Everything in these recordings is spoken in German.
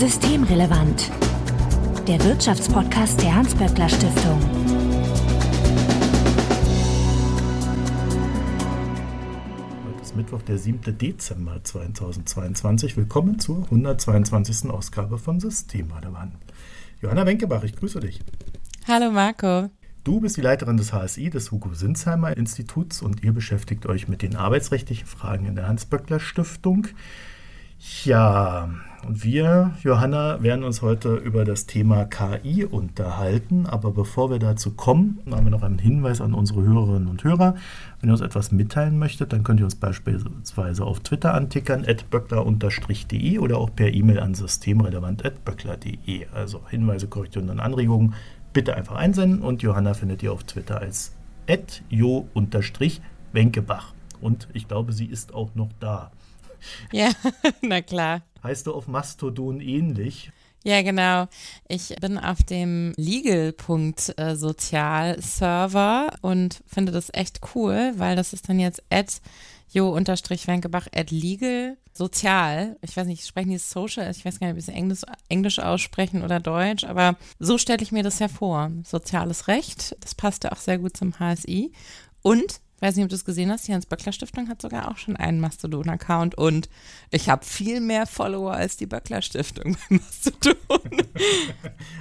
Systemrelevant. Der Wirtschaftspodcast der Hans-Böckler Stiftung. Heute ist Mittwoch, der 7. Dezember 2022. Willkommen zur 122. Ausgabe von Systemrelevant. Johanna Wenkebach, ich grüße dich. Hallo Marco. Du bist die Leiterin des HSI, des Hugo Sinsheimer Instituts, und ihr beschäftigt euch mit den arbeitsrechtlichen Fragen in der Hans-Böckler Stiftung. Ja, und wir, Johanna, werden uns heute über das Thema KI unterhalten. Aber bevor wir dazu kommen, haben wir noch einen Hinweis an unsere Hörerinnen und Hörer. Wenn ihr uns etwas mitteilen möchtet, dann könnt ihr uns beispielsweise auf Twitter antickern, böckler-de oder auch per E-Mail an systemrelevant.böckler.de. Also Hinweise, Korrekturen und Anregungen bitte einfach einsenden. Und Johanna findet ihr auf Twitter als jo-wenkebach. Und ich glaube, sie ist auch noch da. Ja, na klar. Heißt du auf Mastodon ähnlich? Ja, genau. Ich bin auf dem legal.sozial-Server und finde das echt cool, weil das ist dann jetzt at jo-wenkebach at legal sozial. Ich weiß nicht, sprechen die Social, ich weiß gar nicht, ob sie Englisch, Englisch aussprechen oder Deutsch, aber so stelle ich mir das ja vor. Soziales Recht, das passt ja auch sehr gut zum HSI. Und weiß nicht, ob du es gesehen hast, die Hans-Böckler-Stiftung hat sogar auch schon einen Mastodon-Account und ich habe viel mehr Follower als die Böckler-Stiftung bei Mastodon.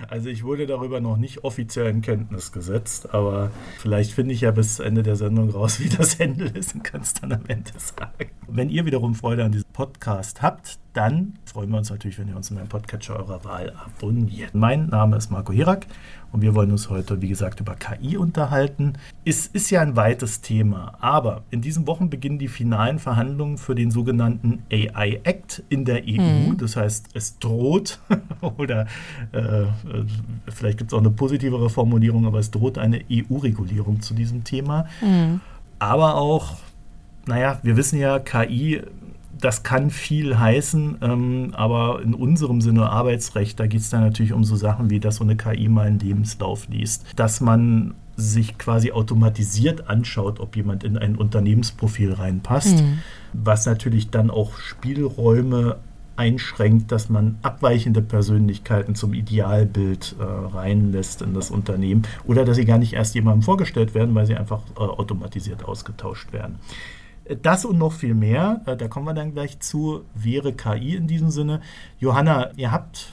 Also ich wurde darüber noch nicht offiziell in Kenntnis gesetzt, aber vielleicht finde ich ja bis Ende der Sendung raus, wie das Handle ist und kann es dann am Ende sagen. Wenn ihr wiederum Freude an diesem Podcast habt, dann freuen wir uns natürlich, wenn ihr uns in einem Podcatcher eurer Wahl abonniert. Mein Name ist Marco Hirak und wir wollen uns heute, wie gesagt, über KI unterhalten. Es ist ja ein weites Thema, aber in diesen Wochen beginnen die finalen Verhandlungen für den sogenannten AI Act in der EU. Mhm. Das heißt, es droht, oder äh, vielleicht gibt es auch eine positivere Formulierung, aber es droht eine EU-Regulierung zu diesem Thema. Mhm. Aber auch naja, wir wissen ja, KI das kann viel heißen, ähm, aber in unserem Sinne Arbeitsrecht, da geht es dann natürlich um so Sachen wie, dass so eine KI mal einen Lebenslauf liest, dass man sich quasi automatisiert anschaut, ob jemand in ein Unternehmensprofil reinpasst, mhm. was natürlich dann auch Spielräume einschränkt, dass man abweichende Persönlichkeiten zum Idealbild äh, reinlässt in das Unternehmen oder dass sie gar nicht erst jemandem vorgestellt werden, weil sie einfach äh, automatisiert ausgetauscht werden. Das und noch viel mehr, äh, da kommen wir dann gleich zu, wäre KI in diesem Sinne. Johanna, ihr habt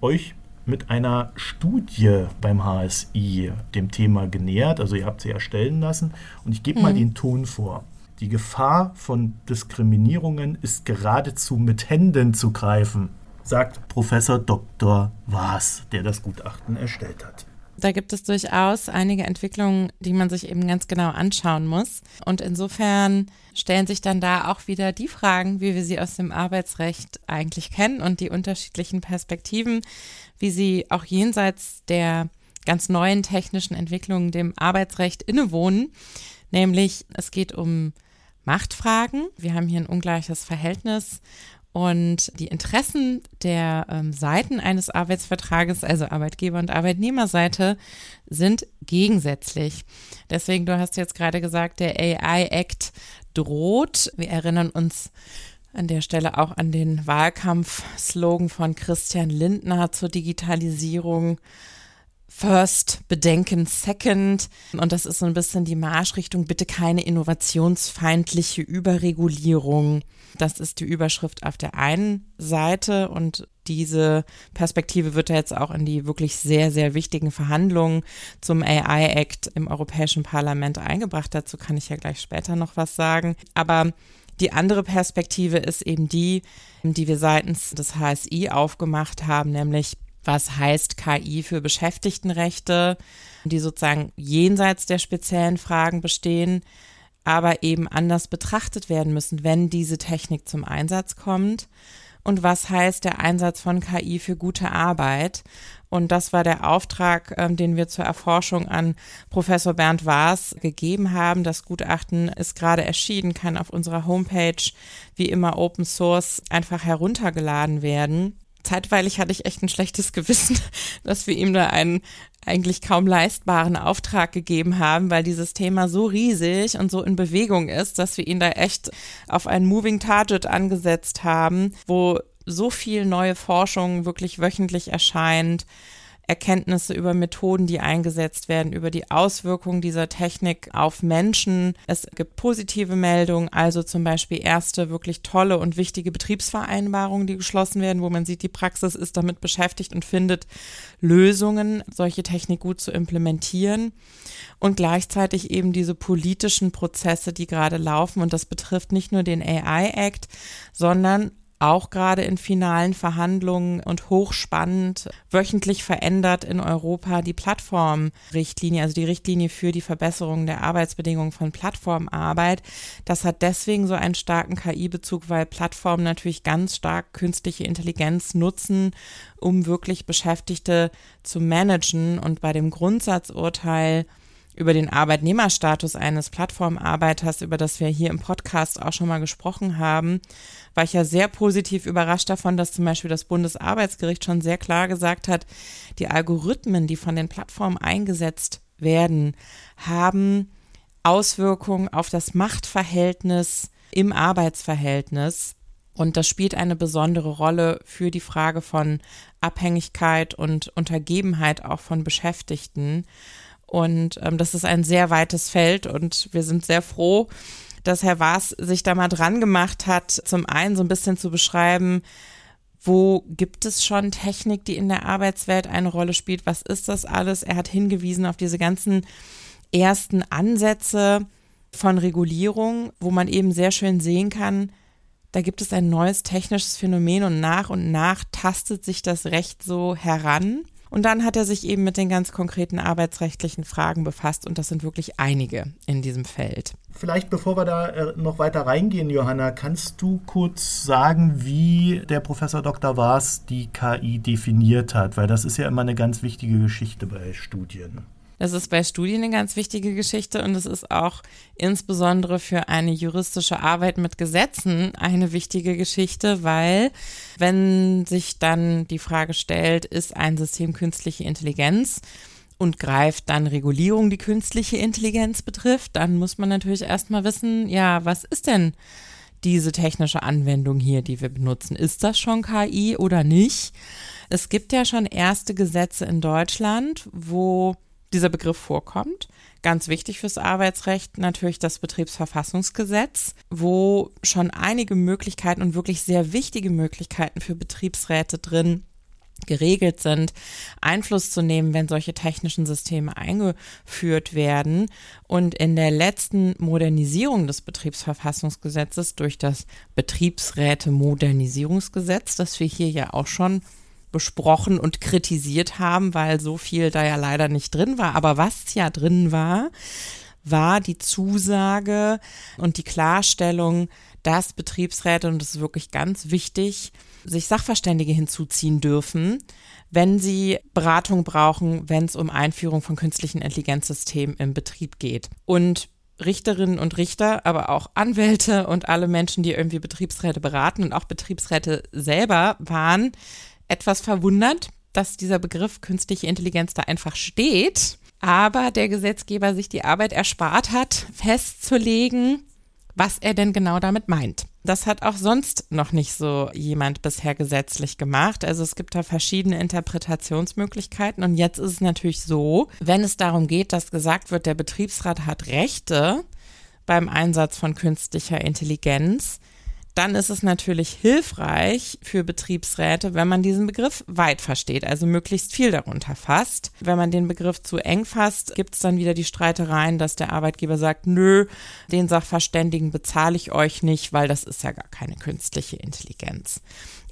euch mit einer Studie beim HSI dem Thema genähert, also ihr habt sie erstellen lassen und ich gebe mhm. mal den Ton vor. Die Gefahr von Diskriminierungen ist geradezu mit Händen zu greifen, sagt Professor Dr. Waas, der das Gutachten erstellt hat da gibt es durchaus einige Entwicklungen, die man sich eben ganz genau anschauen muss. Und insofern stellen sich dann da auch wieder die Fragen, wie wir sie aus dem Arbeitsrecht eigentlich kennen und die unterschiedlichen Perspektiven, wie sie auch jenseits der ganz neuen technischen Entwicklungen dem Arbeitsrecht innewohnen. Nämlich es geht um Machtfragen. Wir haben hier ein ungleiches Verhältnis und die Interessen der ähm, Seiten eines Arbeitsvertrages, also Arbeitgeber- und Arbeitnehmerseite, sind gegensätzlich. Deswegen, du hast jetzt gerade gesagt, der AI-Act droht. Wir erinnern uns an der Stelle auch an den Wahlkampfslogan von Christian Lindner zur Digitalisierung. First, bedenken second. Und das ist so ein bisschen die Marschrichtung, bitte keine innovationsfeindliche Überregulierung. Das ist die Überschrift auf der einen Seite und diese Perspektive wird ja jetzt auch in die wirklich sehr, sehr wichtigen Verhandlungen zum AI-Act im Europäischen Parlament eingebracht. Dazu kann ich ja gleich später noch was sagen. Aber die andere Perspektive ist eben die, die wir seitens des HSI aufgemacht haben, nämlich was heißt KI für Beschäftigtenrechte, die sozusagen jenseits der speziellen Fragen bestehen aber eben anders betrachtet werden müssen, wenn diese Technik zum Einsatz kommt. Und was heißt der Einsatz von KI für gute Arbeit? Und das war der Auftrag, ähm, den wir zur Erforschung an Professor Bernd Waas gegeben haben. Das Gutachten ist gerade erschienen, kann auf unserer Homepage wie immer Open Source einfach heruntergeladen werden zeitweilig hatte ich echt ein schlechtes Gewissen, dass wir ihm da einen eigentlich kaum leistbaren Auftrag gegeben haben, weil dieses Thema so riesig und so in Bewegung ist, dass wir ihn da echt auf ein Moving Target angesetzt haben, wo so viel neue Forschung wirklich wöchentlich erscheint, Erkenntnisse über Methoden, die eingesetzt werden, über die Auswirkungen dieser Technik auf Menschen. Es gibt positive Meldungen, also zum Beispiel erste wirklich tolle und wichtige Betriebsvereinbarungen, die geschlossen werden, wo man sieht, die Praxis ist damit beschäftigt und findet Lösungen, solche Technik gut zu implementieren. Und gleichzeitig eben diese politischen Prozesse, die gerade laufen. Und das betrifft nicht nur den AI Act, sondern auch gerade in finalen Verhandlungen und hochspannend, wöchentlich verändert in Europa die Plattformrichtlinie, also die Richtlinie für die Verbesserung der Arbeitsbedingungen von Plattformarbeit. Das hat deswegen so einen starken KI-Bezug, weil Plattformen natürlich ganz stark künstliche Intelligenz nutzen, um wirklich Beschäftigte zu managen. Und bei dem Grundsatzurteil über den Arbeitnehmerstatus eines Plattformarbeiters, über das wir hier im Podcast auch schon mal gesprochen haben, war ich ja sehr positiv überrascht davon, dass zum Beispiel das Bundesarbeitsgericht schon sehr klar gesagt hat, die Algorithmen, die von den Plattformen eingesetzt werden, haben Auswirkungen auf das Machtverhältnis im Arbeitsverhältnis. Und das spielt eine besondere Rolle für die Frage von Abhängigkeit und Untergebenheit auch von Beschäftigten. Und ähm, das ist ein sehr weites Feld und wir sind sehr froh, dass Herr Waas sich da mal dran gemacht hat, zum einen so ein bisschen zu beschreiben, wo gibt es schon Technik, die in der Arbeitswelt eine Rolle spielt? Was ist das alles? Er hat hingewiesen auf diese ganzen ersten Ansätze von Regulierung, wo man eben sehr schön sehen kann, da gibt es ein neues technisches Phänomen und nach und nach tastet sich das Recht so heran. Und dann hat er sich eben mit den ganz konkreten arbeitsrechtlichen Fragen befasst und das sind wirklich einige in diesem Feld. Vielleicht bevor wir da äh, noch weiter reingehen, Johanna, kannst du kurz sagen, wie der Professor Dr. Waas die KI definiert hat? Weil das ist ja immer eine ganz wichtige Geschichte bei Studien. Das ist bei Studien eine ganz wichtige Geschichte und es ist auch insbesondere für eine juristische Arbeit mit Gesetzen eine wichtige Geschichte, weil wenn sich dann die Frage stellt, ist ein System künstliche Intelligenz, und greift dann Regulierung, die künstliche Intelligenz betrifft, dann muss man natürlich erstmal wissen, ja, was ist denn diese technische Anwendung hier, die wir benutzen? Ist das schon KI oder nicht? Es gibt ja schon erste Gesetze in Deutschland, wo dieser Begriff vorkommt. Ganz wichtig fürs Arbeitsrecht natürlich das Betriebsverfassungsgesetz, wo schon einige Möglichkeiten und wirklich sehr wichtige Möglichkeiten für Betriebsräte drin geregelt sind, Einfluss zu nehmen, wenn solche technischen Systeme eingeführt werden. Und in der letzten Modernisierung des Betriebsverfassungsgesetzes durch das Betriebsräte-Modernisierungsgesetz, das wir hier ja auch schon besprochen und kritisiert haben, weil so viel da ja leider nicht drin war. Aber was ja drin war, war die Zusage und die Klarstellung, dass Betriebsräte, und das ist wirklich ganz wichtig, sich Sachverständige hinzuziehen dürfen, wenn sie Beratung brauchen, wenn es um Einführung von künstlichen Intelligenzsystemen im Betrieb geht. Und Richterinnen und Richter, aber auch Anwälte und alle Menschen, die irgendwie Betriebsräte beraten und auch Betriebsräte selber waren etwas verwundert, dass dieser Begriff künstliche Intelligenz da einfach steht, aber der Gesetzgeber sich die Arbeit erspart hat, festzulegen, was er denn genau damit meint. Das hat auch sonst noch nicht so jemand bisher gesetzlich gemacht. Also es gibt da verschiedene Interpretationsmöglichkeiten. Und jetzt ist es natürlich so, wenn es darum geht, dass gesagt wird, der Betriebsrat hat Rechte beim Einsatz von künstlicher Intelligenz, dann ist es natürlich hilfreich für Betriebsräte, wenn man diesen Begriff weit versteht, also möglichst viel darunter fasst. Wenn man den Begriff zu eng fasst, gibt es dann wieder die Streitereien, dass der Arbeitgeber sagt, nö, den Sachverständigen bezahle ich euch nicht, weil das ist ja gar keine künstliche Intelligenz.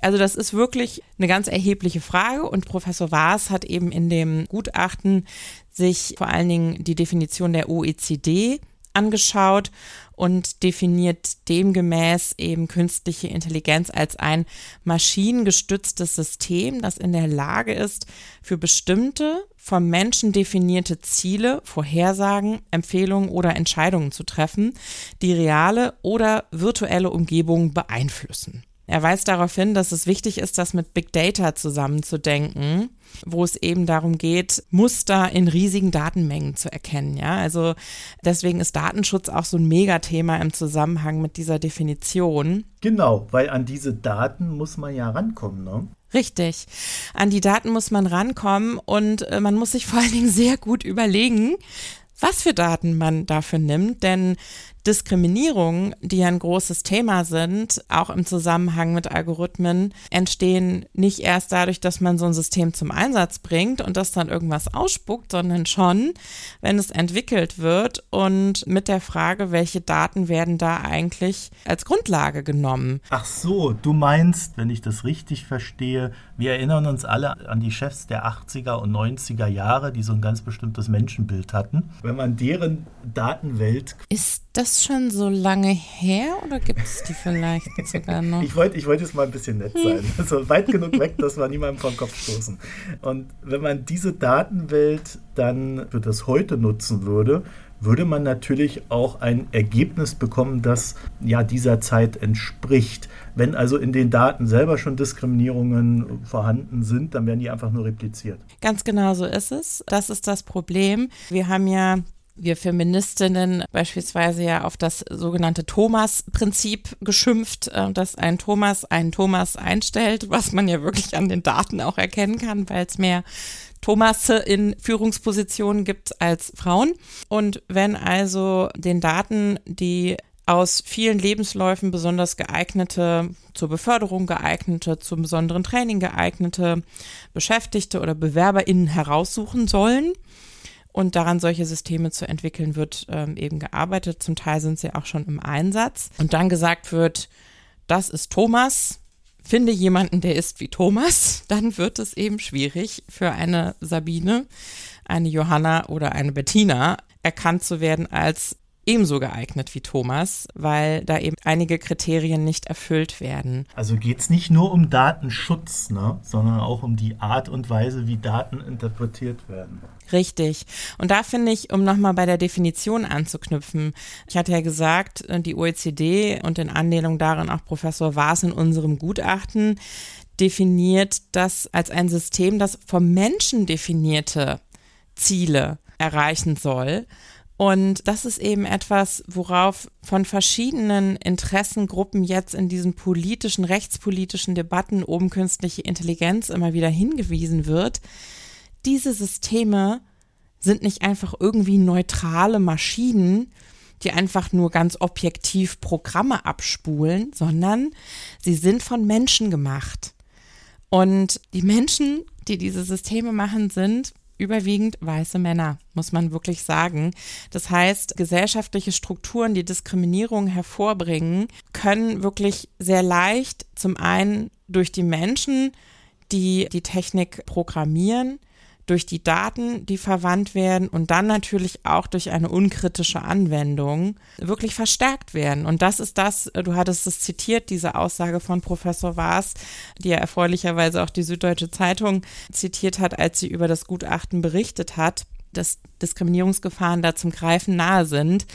Also das ist wirklich eine ganz erhebliche Frage und Professor Waas hat eben in dem Gutachten sich vor allen Dingen die Definition der OECD angeschaut und definiert demgemäß eben künstliche Intelligenz als ein maschinengestütztes System, das in der Lage ist, für bestimmte vom Menschen definierte Ziele, Vorhersagen, Empfehlungen oder Entscheidungen zu treffen, die reale oder virtuelle Umgebungen beeinflussen. Er weist darauf hin, dass es wichtig ist, das mit Big Data zusammenzudenken, wo es eben darum geht, Muster in riesigen Datenmengen zu erkennen. Ja, also deswegen ist Datenschutz auch so ein Megathema im Zusammenhang mit dieser Definition. Genau, weil an diese Daten muss man ja rankommen, ne? Richtig. An die Daten muss man rankommen und äh, man muss sich vor allen Dingen sehr gut überlegen, was für Daten man dafür nimmt, denn Diskriminierungen, die ja ein großes Thema sind, auch im Zusammenhang mit Algorithmen, entstehen nicht erst dadurch, dass man so ein System zum Einsatz bringt und das dann irgendwas ausspuckt, sondern schon, wenn es entwickelt wird und mit der Frage, welche Daten werden da eigentlich als Grundlage genommen. Ach so, du meinst, wenn ich das richtig verstehe, wir erinnern uns alle an die Chefs der 80er und 90er Jahre, die so ein ganz bestimmtes Menschenbild hatten. Wenn man deren Datenwelt. Ist das schon so lange her oder gibt es die vielleicht sogar noch? ich wollte ich wollt jetzt mal ein bisschen nett sein. Also weit genug weg, dass wir niemandem vom Kopf stoßen. Und wenn man diese Datenwelt dann für das heute nutzen würde, würde man natürlich auch ein Ergebnis bekommen, das ja dieser Zeit entspricht. Wenn also in den Daten selber schon Diskriminierungen vorhanden sind, dann werden die einfach nur repliziert. Ganz genau so ist es. Das ist das Problem. Wir haben ja wir Feministinnen beispielsweise ja auf das sogenannte Thomas-Prinzip geschimpft, äh, dass ein Thomas einen Thomas einstellt, was man ja wirklich an den Daten auch erkennen kann, weil es mehr Thomas in Führungspositionen gibt als Frauen. Und wenn also den Daten die aus vielen Lebensläufen besonders geeignete, zur Beförderung geeignete, zum besonderen Training geeignete Beschäftigte oder BewerberInnen heraussuchen sollen, und daran solche Systeme zu entwickeln, wird ähm, eben gearbeitet. Zum Teil sind sie auch schon im Einsatz. Und dann gesagt wird, das ist Thomas, finde jemanden, der ist wie Thomas, dann wird es eben schwierig für eine Sabine, eine Johanna oder eine Bettina erkannt zu werden als ebenso geeignet wie Thomas, weil da eben einige Kriterien nicht erfüllt werden. Also geht es nicht nur um Datenschutz, ne, sondern auch um die Art und Weise, wie Daten interpretiert werden. Richtig. Und da finde ich, um nochmal bei der Definition anzuknüpfen, ich hatte ja gesagt, die OECD und in Anlehnung darin auch Professor Waas in unserem Gutachten definiert das als ein System, das vom Menschen definierte Ziele erreichen soll und das ist eben etwas, worauf von verschiedenen Interessengruppen jetzt in diesen politischen, rechtspolitischen Debatten um künstliche Intelligenz immer wieder hingewiesen wird. Diese Systeme sind nicht einfach irgendwie neutrale Maschinen, die einfach nur ganz objektiv Programme abspulen, sondern sie sind von Menschen gemacht. Und die Menschen, die diese Systeme machen, sind überwiegend weiße Männer, muss man wirklich sagen. Das heißt, gesellschaftliche Strukturen, die Diskriminierung hervorbringen, können wirklich sehr leicht zum einen durch die Menschen, die die Technik programmieren, durch die Daten, die verwandt werden und dann natürlich auch durch eine unkritische Anwendung wirklich verstärkt werden. Und das ist das, du hattest es zitiert, diese Aussage von Professor Waas, die ja erfreulicherweise auch die Süddeutsche Zeitung zitiert hat, als sie über das Gutachten berichtet hat, dass Diskriminierungsgefahren da zum Greifen nahe sind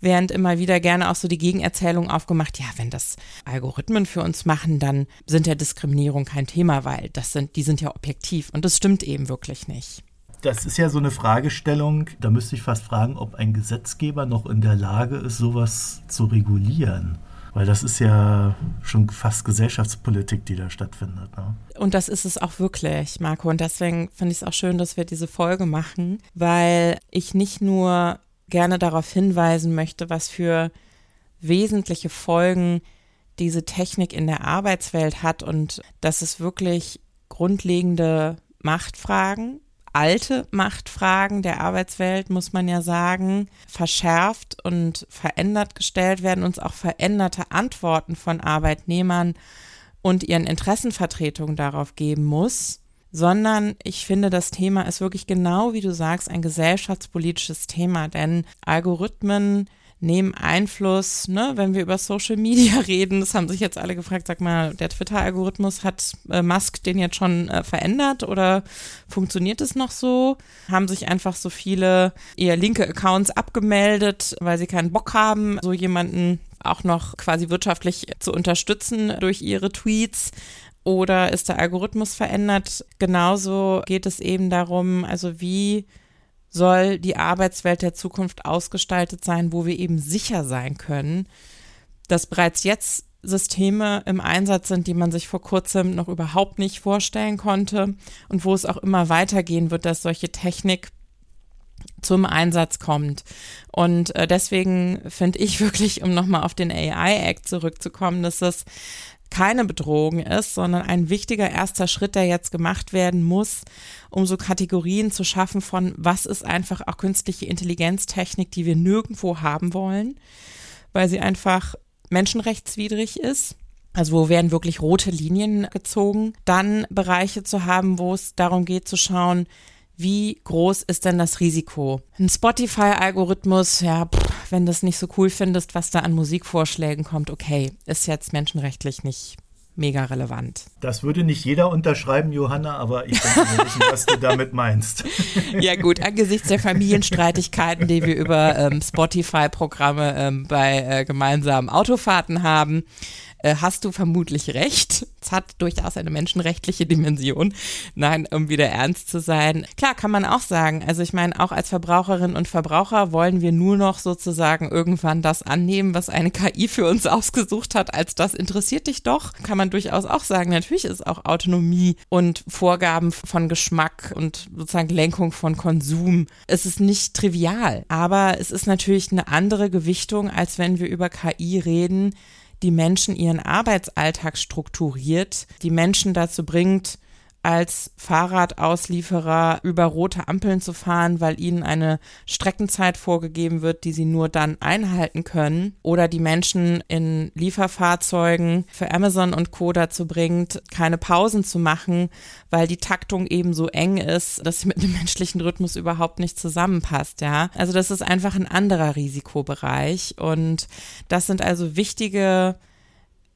während immer wieder gerne auch so die Gegenerzählung aufgemacht, ja, wenn das Algorithmen für uns machen, dann sind ja Diskriminierung kein Thema, weil das sind, die sind ja objektiv und das stimmt eben wirklich nicht. Das ist ja so eine Fragestellung, da müsste ich fast fragen, ob ein Gesetzgeber noch in der Lage ist, sowas zu regulieren. Weil das ist ja schon fast Gesellschaftspolitik, die da stattfindet. Ne? Und das ist es auch wirklich, Marco. Und deswegen finde ich es auch schön, dass wir diese Folge machen, weil ich nicht nur gerne darauf hinweisen möchte, was für wesentliche Folgen diese Technik in der Arbeitswelt hat und dass es wirklich grundlegende Machtfragen, alte Machtfragen der Arbeitswelt, muss man ja sagen, verschärft und verändert gestellt werden, uns auch veränderte Antworten von Arbeitnehmern und ihren Interessenvertretungen darauf geben muss. Sondern ich finde, das Thema ist wirklich genau, wie du sagst, ein gesellschaftspolitisches Thema, denn Algorithmen nehmen Einfluss, ne, wenn wir über Social Media reden, das haben sich jetzt alle gefragt, sag mal, der Twitter-Algorithmus hat äh, Musk den jetzt schon äh, verändert oder funktioniert es noch so? Haben sich einfach so viele eher linke Accounts abgemeldet, weil sie keinen Bock haben, so jemanden auch noch quasi wirtschaftlich zu unterstützen durch ihre Tweets oder ist der Algorithmus verändert? Genauso geht es eben darum, also wie soll die Arbeitswelt der Zukunft ausgestaltet sein, wo wir eben sicher sein können, dass bereits jetzt Systeme im Einsatz sind, die man sich vor kurzem noch überhaupt nicht vorstellen konnte und wo es auch immer weitergehen wird, dass solche Technik zum Einsatz kommt. Und äh, deswegen finde ich wirklich, um nochmal auf den AI-Act zurückzukommen, dass das keine Bedrohung ist, sondern ein wichtiger erster Schritt, der jetzt gemacht werden muss, um so Kategorien zu schaffen von, was ist einfach auch künstliche Intelligenztechnik, die wir nirgendwo haben wollen, weil sie einfach menschenrechtswidrig ist. Also wo werden wirklich rote Linien gezogen? Dann Bereiche zu haben, wo es darum geht zu schauen, wie groß ist denn das Risiko? Ein Spotify-Algorithmus, ja, pff, wenn du es nicht so cool findest, was da an Musikvorschlägen kommt, okay, ist jetzt menschenrechtlich nicht mega relevant. Das würde nicht jeder unterschreiben, Johanna, aber ich denke, wir wissen, was du damit meinst. Ja gut, angesichts der Familienstreitigkeiten, die wir über ähm, Spotify-Programme ähm, bei äh, gemeinsamen Autofahrten haben, äh, hast du vermutlich recht. Es hat durchaus eine menschenrechtliche Dimension. Nein, um wieder ernst zu sein. Klar, kann man auch sagen. Also ich meine, auch als Verbraucherinnen und Verbraucher wollen wir nur noch sozusagen irgendwann das annehmen, was eine KI für uns ausgesucht hat, als das interessiert dich doch. Kann man durchaus auch sagen. Natürlich ist auch Autonomie und Vorgaben von Geschmack und sozusagen Lenkung von Konsum. Es ist nicht trivial, aber es ist natürlich eine andere Gewichtung, als wenn wir über KI reden, die Menschen ihren Arbeitsalltag strukturiert, die Menschen dazu bringt, als Fahrradauslieferer über rote Ampeln zu fahren, weil ihnen eine Streckenzeit vorgegeben wird, die sie nur dann einhalten können. Oder die Menschen in Lieferfahrzeugen für Amazon und Co. dazu bringt, keine Pausen zu machen, weil die Taktung eben so eng ist, dass sie mit dem menschlichen Rhythmus überhaupt nicht zusammenpasst, ja. Also das ist einfach ein anderer Risikobereich. Und das sind also wichtige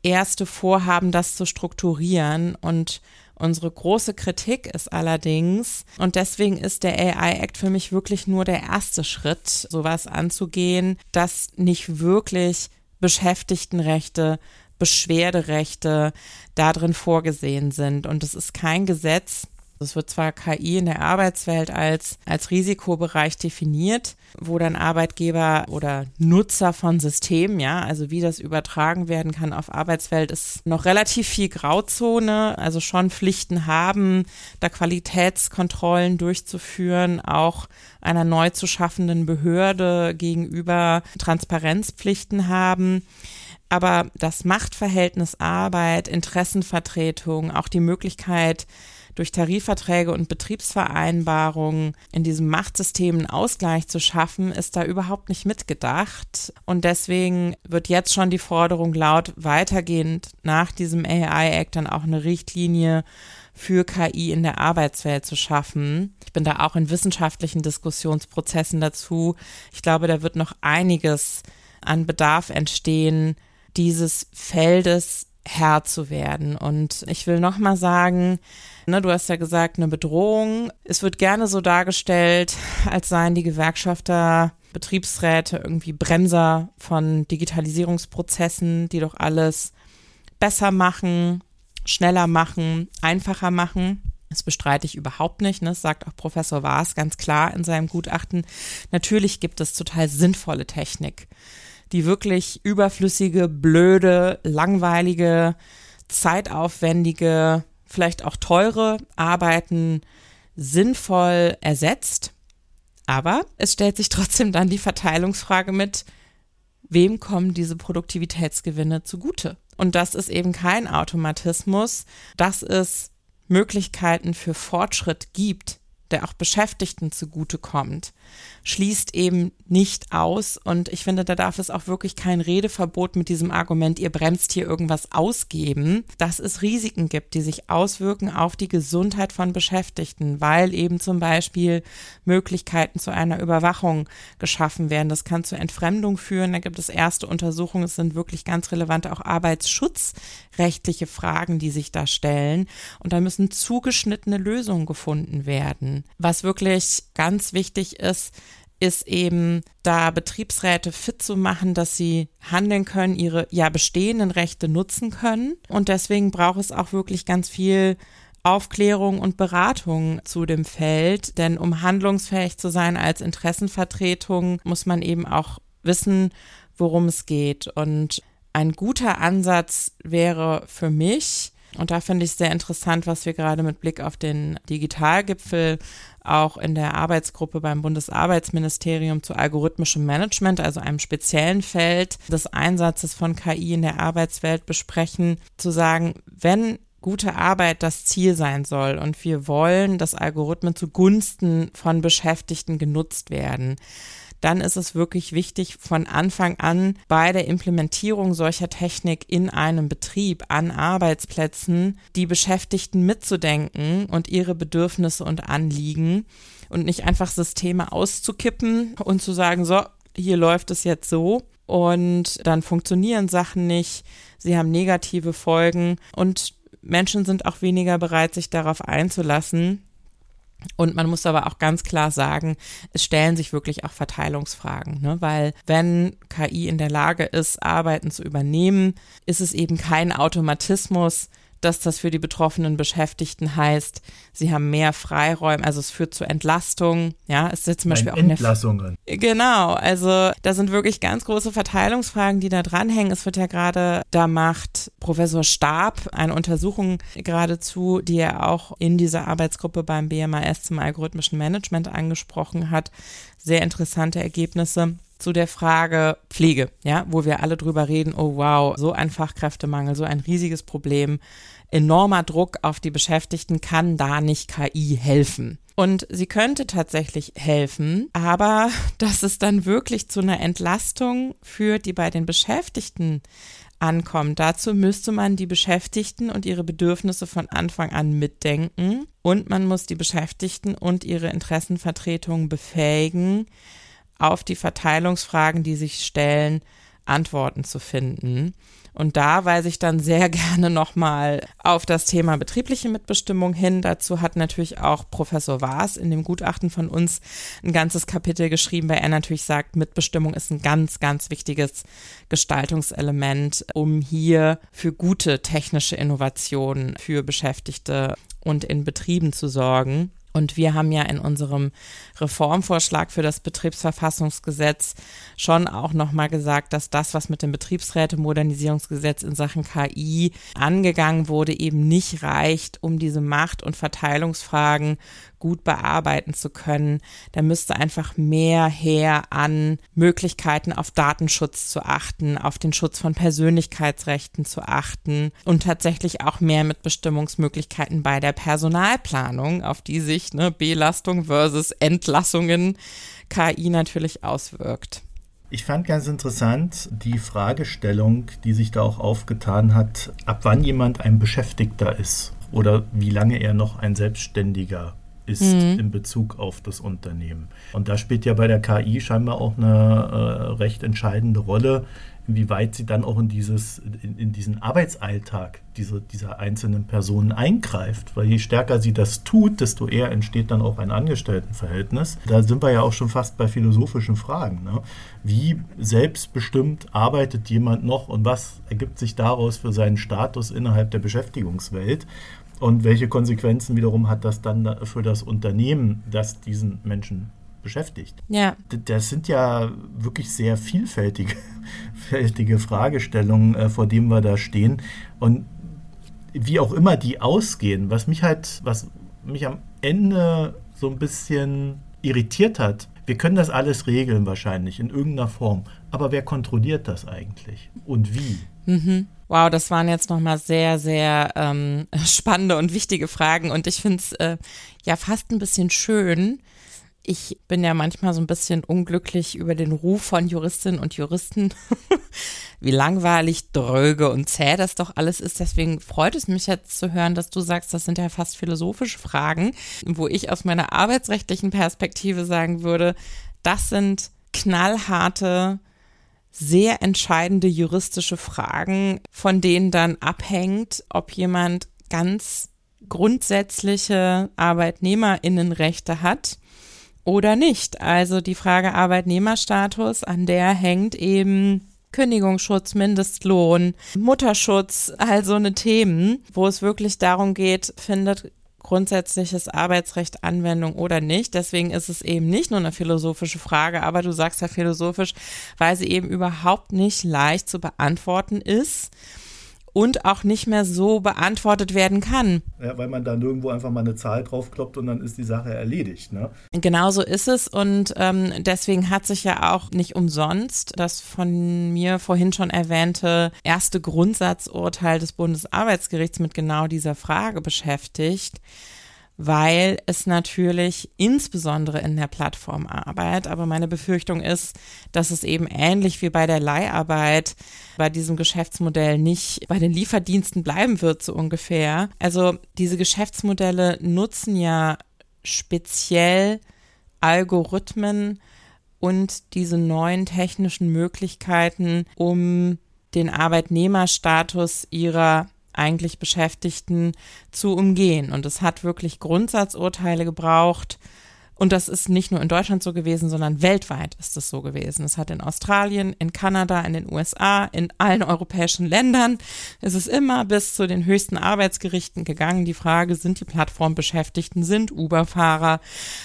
erste Vorhaben, das zu strukturieren und Unsere große Kritik ist allerdings, und deswegen ist der AI-Act für mich wirklich nur der erste Schritt, sowas anzugehen, dass nicht wirklich Beschäftigtenrechte, Beschwerderechte darin vorgesehen sind. Und es ist kein Gesetz, es wird zwar KI in der Arbeitswelt als, als Risikobereich definiert, wo dann Arbeitgeber oder Nutzer von Systemen, ja, also wie das übertragen werden kann auf Arbeitswelt, ist noch relativ viel Grauzone, also schon Pflichten haben, da Qualitätskontrollen durchzuführen, auch einer neu zu schaffenden Behörde gegenüber Transparenzpflichten haben. Aber das Machtverhältnis Arbeit, Interessenvertretung, auch die Möglichkeit, durch Tarifverträge und Betriebsvereinbarungen in diesem Machtsystem einen Ausgleich zu schaffen, ist da überhaupt nicht mitgedacht. Und deswegen wird jetzt schon die Forderung laut, weitergehend nach diesem AI-Act dann auch eine Richtlinie für KI in der Arbeitswelt zu schaffen. Ich bin da auch in wissenschaftlichen Diskussionsprozessen dazu. Ich glaube, da wird noch einiges an Bedarf entstehen, dieses Feldes Herr zu werden. Und ich will nochmal sagen, ne, du hast ja gesagt, eine Bedrohung. Es wird gerne so dargestellt, als seien die Gewerkschafter, Betriebsräte irgendwie Bremser von Digitalisierungsprozessen, die doch alles besser machen, schneller machen, einfacher machen. Das bestreite ich überhaupt nicht. Ne? Das sagt auch Professor Waas ganz klar in seinem Gutachten. Natürlich gibt es total sinnvolle Technik die wirklich überflüssige, blöde, langweilige, zeitaufwendige, vielleicht auch teure Arbeiten sinnvoll ersetzt. Aber es stellt sich trotzdem dann die Verteilungsfrage mit, wem kommen diese Produktivitätsgewinne zugute? Und das ist eben kein Automatismus, dass es Möglichkeiten für Fortschritt gibt, der auch Beschäftigten zugutekommt schließt eben nicht aus. Und ich finde, da darf es auch wirklich kein Redeverbot mit diesem Argument, ihr bremst hier irgendwas ausgeben, dass es Risiken gibt, die sich auswirken auf die Gesundheit von Beschäftigten, weil eben zum Beispiel Möglichkeiten zu einer Überwachung geschaffen werden. Das kann zu Entfremdung führen. Da gibt es erste Untersuchungen. Es sind wirklich ganz relevante auch arbeitsschutzrechtliche Fragen, die sich da stellen. Und da müssen zugeschnittene Lösungen gefunden werden. Was wirklich ganz wichtig ist, ist eben da Betriebsräte fit zu machen, dass sie handeln können, ihre ja bestehenden Rechte nutzen können. Und deswegen braucht es auch wirklich ganz viel Aufklärung und Beratung zu dem Feld. Denn um handlungsfähig zu sein als Interessenvertretung, muss man eben auch wissen, worum es geht. Und ein guter Ansatz wäre für mich, und da finde ich es sehr interessant, was wir gerade mit Blick auf den Digitalgipfel auch in der Arbeitsgruppe beim Bundesarbeitsministerium zu algorithmischem Management, also einem speziellen Feld des Einsatzes von KI in der Arbeitswelt besprechen, zu sagen, wenn gute Arbeit das Ziel sein soll und wir wollen, dass Algorithmen zugunsten von Beschäftigten genutzt werden, dann ist es wirklich wichtig, von Anfang an bei der Implementierung solcher Technik in einem Betrieb an Arbeitsplätzen die Beschäftigten mitzudenken und ihre Bedürfnisse und Anliegen und nicht einfach Systeme auszukippen und zu sagen, so, hier läuft es jetzt so und dann funktionieren Sachen nicht, sie haben negative Folgen und Menschen sind auch weniger bereit, sich darauf einzulassen und man muss aber auch ganz klar sagen, es stellen sich wirklich auch Verteilungsfragen, ne? weil wenn KI in der Lage ist, Arbeiten zu übernehmen, ist es eben kein Automatismus, dass das für die betroffenen Beschäftigten heißt, sie haben mehr Freiräume, also es führt zu Entlastung, ja, es ist zum Beispiel Nein, auch Entlassungen. Eine, genau, also da sind wirklich ganz große Verteilungsfragen, die da dranhängen. Es wird ja gerade, da macht Professor Stab eine Untersuchung geradezu, die er auch in dieser Arbeitsgruppe beim BMAS zum algorithmischen Management angesprochen hat. Sehr interessante Ergebnisse zu der Frage Pflege, ja, wo wir alle drüber reden, oh wow, so ein Fachkräftemangel, so ein riesiges Problem, enormer Druck auf die Beschäftigten, kann da nicht KI helfen? Und sie könnte tatsächlich helfen, aber dass es dann wirklich zu einer Entlastung führt, die bei den Beschäftigten ankommt. Dazu müsste man die Beschäftigten und ihre Bedürfnisse von Anfang an mitdenken und man muss die Beschäftigten und ihre Interessenvertretungen befähigen, auf die Verteilungsfragen, die sich stellen, Antworten zu finden. Und da weise ich dann sehr gerne nochmal auf das Thema betriebliche Mitbestimmung hin. Dazu hat natürlich auch Professor Waas in dem Gutachten von uns ein ganzes Kapitel geschrieben, weil er natürlich sagt, Mitbestimmung ist ein ganz, ganz wichtiges Gestaltungselement, um hier für gute technische Innovationen für Beschäftigte und in Betrieben zu sorgen. Und wir haben ja in unserem Reformvorschlag für das Betriebsverfassungsgesetz schon auch nochmal gesagt, dass das, was mit dem Betriebsrätemodernisierungsgesetz in Sachen KI angegangen wurde, eben nicht reicht, um diese Macht- und Verteilungsfragen gut bearbeiten zu können. Da müsste einfach mehr her an Möglichkeiten auf Datenschutz zu achten, auf den Schutz von Persönlichkeitsrechten zu achten und tatsächlich auch mehr Mitbestimmungsmöglichkeiten bei der Personalplanung, auf die sich ne, Belastung versus Entlassungen KI natürlich auswirkt. Ich fand ganz interessant die Fragestellung, die sich da auch aufgetan hat, ab wann jemand ein Beschäftigter ist oder wie lange er noch ein Selbstständiger ist mhm. in Bezug auf das Unternehmen. Und da spielt ja bei der KI scheinbar auch eine äh, recht entscheidende Rolle, inwieweit sie dann auch in, dieses, in, in diesen Arbeitsalltag diese, dieser einzelnen Personen eingreift. Weil je stärker sie das tut, desto eher entsteht dann auch ein Angestelltenverhältnis. Da sind wir ja auch schon fast bei philosophischen Fragen. Ne? Wie selbstbestimmt arbeitet jemand noch und was ergibt sich daraus für seinen Status innerhalb der Beschäftigungswelt? Und welche Konsequenzen wiederum hat das dann für das Unternehmen, das diesen Menschen beschäftigt? Ja. Das sind ja wirklich sehr vielfältige, vielfältige Fragestellungen, äh, vor denen wir da stehen. Und wie auch immer die ausgehen, was mich halt, was mich am Ende so ein bisschen irritiert hat, wir können das alles regeln wahrscheinlich in irgendeiner Form. Aber wer kontrolliert das eigentlich? Und wie? Mhm. Wow, das waren jetzt nochmal sehr, sehr ähm, spannende und wichtige Fragen. Und ich finde es äh, ja fast ein bisschen schön. Ich bin ja manchmal so ein bisschen unglücklich über den Ruf von Juristinnen und Juristen, wie langweilig, dröge und zäh das doch alles ist. Deswegen freut es mich jetzt zu hören, dass du sagst, das sind ja fast philosophische Fragen, wo ich aus meiner arbeitsrechtlichen Perspektive sagen würde, das sind knallharte sehr entscheidende juristische Fragen, von denen dann abhängt, ob jemand ganz grundsätzliche Arbeitnehmerinnenrechte hat oder nicht. Also die Frage Arbeitnehmerstatus, an der hängt eben Kündigungsschutz, Mindestlohn, Mutterschutz, all so eine Themen, wo es wirklich darum geht, findet grundsätzliches Arbeitsrecht Anwendung oder nicht. Deswegen ist es eben nicht nur eine philosophische Frage, aber du sagst ja philosophisch, weil sie eben überhaupt nicht leicht zu beantworten ist und auch nicht mehr so beantwortet werden kann. Ja, weil man da nirgendwo einfach mal eine Zahl draufkloppt und dann ist die Sache erledigt. Ne? Genau so ist es und ähm, deswegen hat sich ja auch nicht umsonst das von mir vorhin schon erwähnte erste Grundsatzurteil des Bundesarbeitsgerichts mit genau dieser Frage beschäftigt weil es natürlich insbesondere in der Plattformarbeit, aber meine Befürchtung ist, dass es eben ähnlich wie bei der Leiharbeit bei diesem Geschäftsmodell nicht bei den Lieferdiensten bleiben wird, so ungefähr. Also diese Geschäftsmodelle nutzen ja speziell Algorithmen und diese neuen technischen Möglichkeiten, um den Arbeitnehmerstatus ihrer eigentlich Beschäftigten zu umgehen. Und es hat wirklich Grundsatzurteile gebraucht. Und das ist nicht nur in Deutschland so gewesen, sondern weltweit ist es so gewesen. Es hat in Australien, in Kanada, in den USA, in allen europäischen Ländern, es ist immer bis zu den höchsten Arbeitsgerichten gegangen. Die Frage, sind die Plattformbeschäftigten, sind Uber-Fahrer,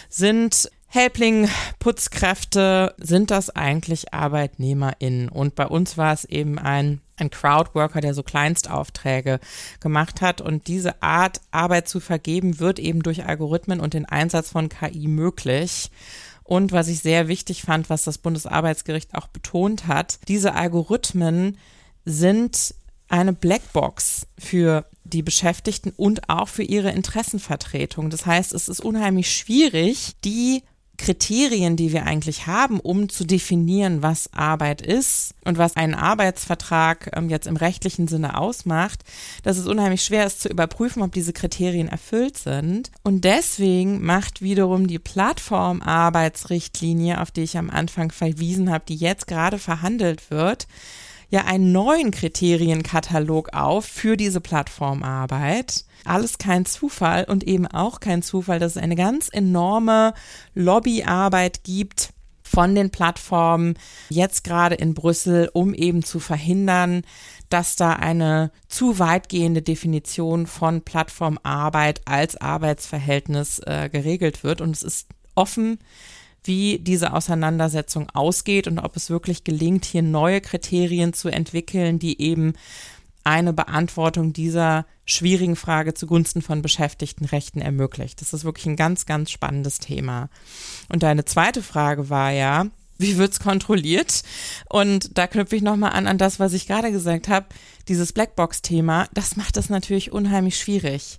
sind Helpling, Putzkräfte, sind das eigentlich ArbeitnehmerInnen? Und bei uns war es eben ein ein Crowdworker, der so Kleinstaufträge gemacht hat. Und diese Art, Arbeit zu vergeben, wird eben durch Algorithmen und den Einsatz von KI möglich. Und was ich sehr wichtig fand, was das Bundesarbeitsgericht auch betont hat, diese Algorithmen sind eine Blackbox für die Beschäftigten und auch für ihre Interessenvertretung. Das heißt, es ist unheimlich schwierig, die Kriterien, die wir eigentlich haben, um zu definieren, was Arbeit ist und was einen Arbeitsvertrag ähm, jetzt im rechtlichen Sinne ausmacht, dass es unheimlich schwer ist zu überprüfen, ob diese Kriterien erfüllt sind. Und deswegen macht wiederum die Plattformarbeitsrichtlinie, auf die ich am Anfang verwiesen habe, die jetzt gerade verhandelt wird, ja einen neuen Kriterienkatalog auf für diese Plattformarbeit alles kein Zufall und eben auch kein Zufall, dass es eine ganz enorme Lobbyarbeit gibt von den Plattformen jetzt gerade in Brüssel, um eben zu verhindern, dass da eine zu weitgehende Definition von Plattformarbeit als Arbeitsverhältnis äh, geregelt wird. Und es ist offen, wie diese Auseinandersetzung ausgeht und ob es wirklich gelingt, hier neue Kriterien zu entwickeln, die eben eine Beantwortung dieser schwierigen Frage zugunsten von Beschäftigtenrechten ermöglicht. Das ist wirklich ein ganz, ganz spannendes Thema. Und deine zweite Frage war ja, wie wird's kontrolliert? Und da knüpfe ich nochmal an an das, was ich gerade gesagt habe. Dieses Blackbox-Thema, das macht es natürlich unheimlich schwierig.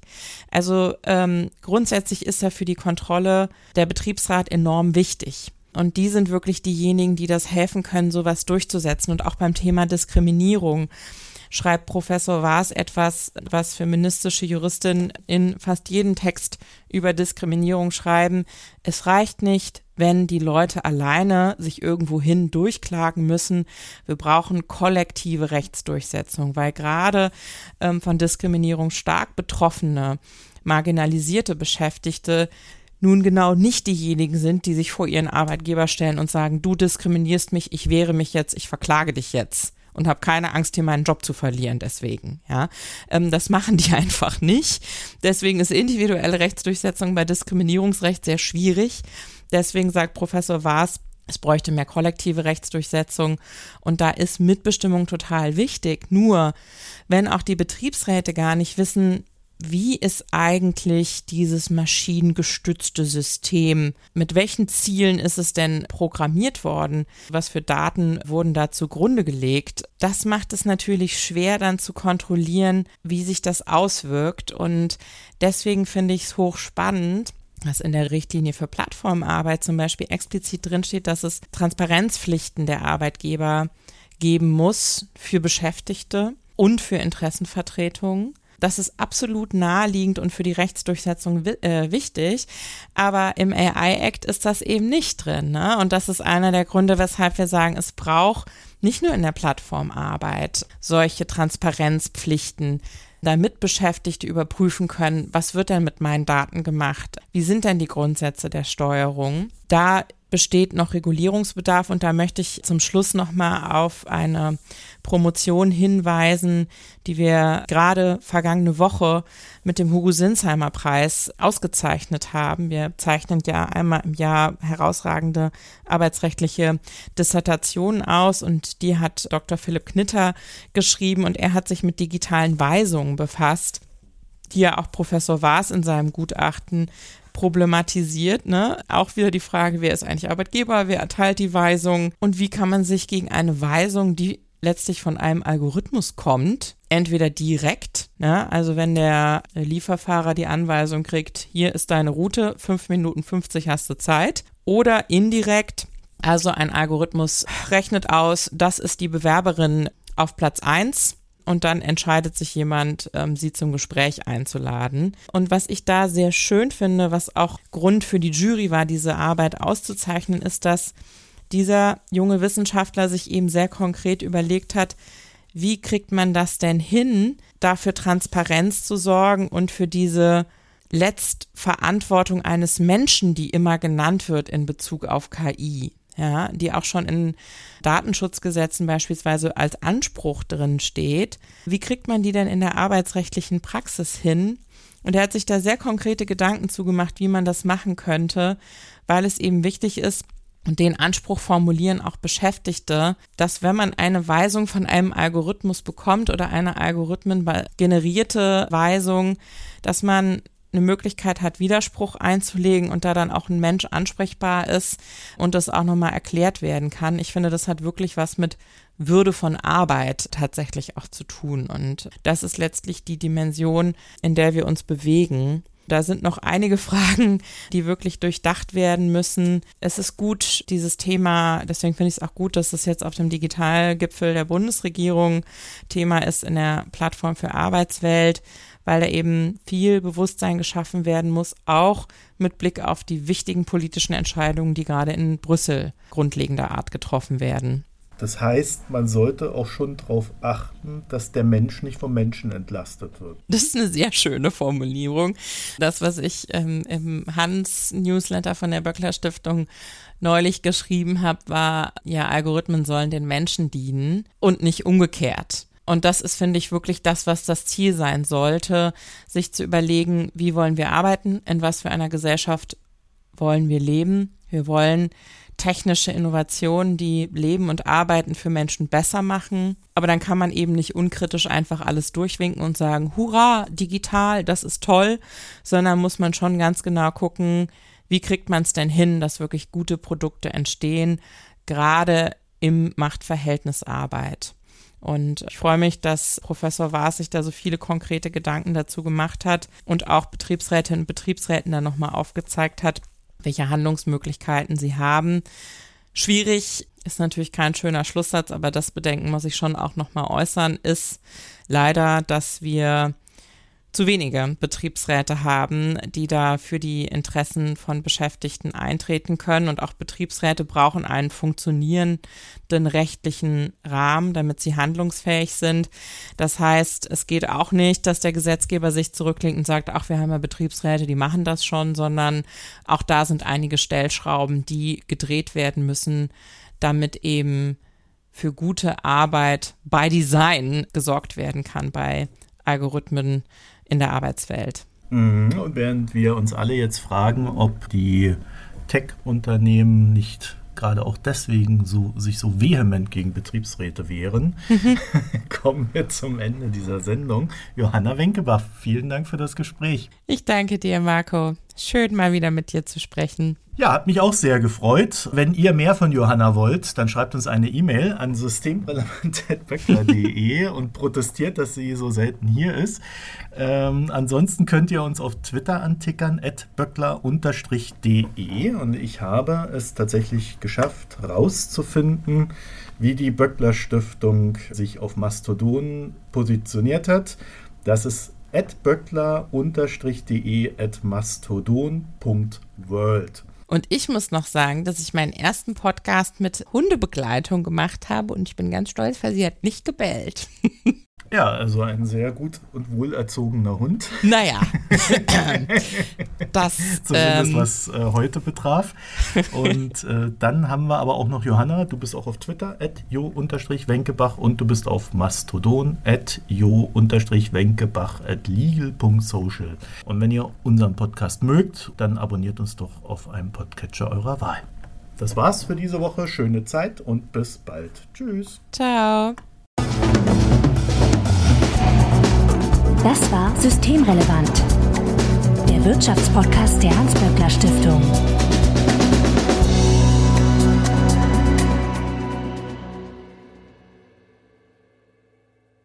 Also ähm, grundsätzlich ist ja für die Kontrolle der Betriebsrat enorm wichtig. Und die sind wirklich diejenigen, die das helfen können, sowas durchzusetzen. Und auch beim Thema Diskriminierung schreibt Professor Waas etwas, was feministische Juristinnen in fast jedem Text über Diskriminierung schreiben. Es reicht nicht, wenn die Leute alleine sich irgendwohin durchklagen müssen. Wir brauchen kollektive Rechtsdurchsetzung, weil gerade ähm, von Diskriminierung stark betroffene, marginalisierte Beschäftigte nun genau nicht diejenigen sind, die sich vor ihren Arbeitgeber stellen und sagen, du diskriminierst mich, ich wehre mich jetzt, ich verklage dich jetzt und habe keine Angst, hier meinen Job zu verlieren deswegen. Ja, ähm, das machen die einfach nicht. Deswegen ist individuelle Rechtsdurchsetzung bei Diskriminierungsrecht sehr schwierig. Deswegen sagt Professor Waas, es bräuchte mehr kollektive Rechtsdurchsetzung und da ist Mitbestimmung total wichtig. Nur wenn auch die Betriebsräte gar nicht wissen, wie ist eigentlich dieses maschinengestützte System? Mit welchen Zielen ist es denn programmiert worden? Was für Daten wurden da zugrunde gelegt? Das macht es natürlich schwer dann zu kontrollieren, wie sich das auswirkt. Und deswegen finde ich es hochspannend, dass in der Richtlinie für Plattformarbeit zum Beispiel explizit drinsteht, dass es Transparenzpflichten der Arbeitgeber geben muss für Beschäftigte und für Interessenvertretungen. Das ist absolut naheliegend und für die Rechtsdurchsetzung äh, wichtig. Aber im AI-Act ist das eben nicht drin. Ne? Und das ist einer der Gründe, weshalb wir sagen, es braucht nicht nur in der Plattformarbeit solche Transparenzpflichten, damit Beschäftigte überprüfen können, was wird denn mit meinen Daten gemacht? Wie sind denn die Grundsätze der Steuerung? Da besteht noch Regulierungsbedarf und da möchte ich zum Schluss noch mal auf eine Promotion hinweisen, die wir gerade vergangene Woche mit dem Hugo Sinsheimer Preis ausgezeichnet haben. Wir zeichnen ja einmal im Jahr herausragende arbeitsrechtliche Dissertationen aus und die hat Dr. Philipp Knitter geschrieben und er hat sich mit digitalen Weisungen befasst die ja auch Professor Waas in seinem Gutachten problematisiert. Ne? Auch wieder die Frage, wer ist eigentlich Arbeitgeber, wer erteilt die Weisung und wie kann man sich gegen eine Weisung, die letztlich von einem Algorithmus kommt, entweder direkt, ne? also wenn der Lieferfahrer die Anweisung kriegt, hier ist deine Route, 5 Minuten 50 hast du Zeit, oder indirekt, also ein Algorithmus rechnet aus, das ist die Bewerberin auf Platz 1 und dann entscheidet sich jemand, ähm, sie zum Gespräch einzuladen. Und was ich da sehr schön finde, was auch Grund für die Jury war, diese Arbeit auszuzeichnen, ist, dass dieser junge Wissenschaftler sich eben sehr konkret überlegt hat, wie kriegt man das denn hin, dafür Transparenz zu sorgen und für diese Letztverantwortung eines Menschen, die immer genannt wird in Bezug auf KI ja, die auch schon in Datenschutzgesetzen beispielsweise als Anspruch drin steht. Wie kriegt man die denn in der arbeitsrechtlichen Praxis hin? Und er hat sich da sehr konkrete Gedanken zugemacht, wie man das machen könnte, weil es eben wichtig ist, und den Anspruch formulieren auch Beschäftigte, dass wenn man eine Weisung von einem Algorithmus bekommt oder eine algorithmengenerierte Weisung, dass man eine Möglichkeit hat, Widerspruch einzulegen und da dann auch ein Mensch ansprechbar ist und das auch nochmal erklärt werden kann. Ich finde, das hat wirklich was mit Würde von Arbeit tatsächlich auch zu tun. Und das ist letztlich die Dimension, in der wir uns bewegen. Da sind noch einige Fragen, die wirklich durchdacht werden müssen. Es ist gut, dieses Thema, deswegen finde ich es auch gut, dass es jetzt auf dem Digitalgipfel der Bundesregierung Thema ist in der Plattform für Arbeitswelt weil da eben viel Bewusstsein geschaffen werden muss, auch mit Blick auf die wichtigen politischen Entscheidungen, die gerade in Brüssel grundlegender Art getroffen werden. Das heißt, man sollte auch schon darauf achten, dass der Mensch nicht vom Menschen entlastet wird. Das ist eine sehr schöne Formulierung. Das, was ich ähm, im Hans-Newsletter von der Böckler Stiftung neulich geschrieben habe, war, ja, Algorithmen sollen den Menschen dienen und nicht umgekehrt. Und das ist, finde ich, wirklich das, was das Ziel sein sollte, sich zu überlegen, wie wollen wir arbeiten, in was für einer Gesellschaft wollen wir leben. Wir wollen technische Innovationen, die Leben und Arbeiten für Menschen besser machen. Aber dann kann man eben nicht unkritisch einfach alles durchwinken und sagen, hurra, digital, das ist toll, sondern muss man schon ganz genau gucken, wie kriegt man es denn hin, dass wirklich gute Produkte entstehen, gerade im Machtverhältnis Arbeit. Und ich freue mich, dass Professor Waas sich da so viele konkrete Gedanken dazu gemacht hat und auch Betriebsrätinnen und Betriebsräten da nochmal aufgezeigt hat, welche Handlungsmöglichkeiten sie haben. Schwierig ist natürlich kein schöner Schlusssatz, aber das Bedenken muss ich schon auch nochmal äußern, ist leider, dass wir zu wenige Betriebsräte haben, die da für die Interessen von Beschäftigten eintreten können. Und auch Betriebsräte brauchen einen funktionierenden rechtlichen Rahmen, damit sie handlungsfähig sind. Das heißt, es geht auch nicht, dass der Gesetzgeber sich zurücklegt und sagt, ach, wir haben ja Betriebsräte, die machen das schon, sondern auch da sind einige Stellschrauben, die gedreht werden müssen, damit eben für gute Arbeit bei Design gesorgt werden kann, bei Algorithmen in der Arbeitswelt. Mhm. Und während wir uns alle jetzt fragen, ob die Tech-Unternehmen nicht gerade auch deswegen so, sich so vehement gegen Betriebsräte wehren, mhm. kommen wir zum Ende dieser Sendung. Johanna Wenkebach, vielen Dank für das Gespräch. Ich danke dir, Marco. Schön mal wieder mit dir zu sprechen. Ja, hat mich auch sehr gefreut. Wenn ihr mehr von Johanna wollt, dann schreibt uns eine E-Mail an systemrelevant.böckler.de und protestiert, dass sie so selten hier ist. Ähm, ansonsten könnt ihr uns auf Twitter antickern, böckler-de. Und ich habe es tatsächlich geschafft, rauszufinden, wie die Böckler Stiftung sich auf Mastodon positioniert hat. Das ist böckler-de at mastodon.world. Und ich muss noch sagen, dass ich meinen ersten Podcast mit Hundebegleitung gemacht habe und ich bin ganz stolz, weil sie hat nicht gebellt. Ja, also ein sehr gut und wohlerzogener Hund. Naja, das Zumindest ähm, was äh, heute betraf. Und äh, dann haben wir aber auch noch Johanna. Du bist auch auf Twitter, at jo-wenkebach und du bist auf Mastodon, at jo-wenkebach, at legal.social. Und wenn ihr unseren Podcast mögt, dann abonniert uns doch auf einem Podcatcher eurer Wahl. Das war's für diese Woche. Schöne Zeit und bis bald. Tschüss. ciao. Das war Systemrelevant. Der Wirtschaftspodcast der Hans-Böckler Stiftung.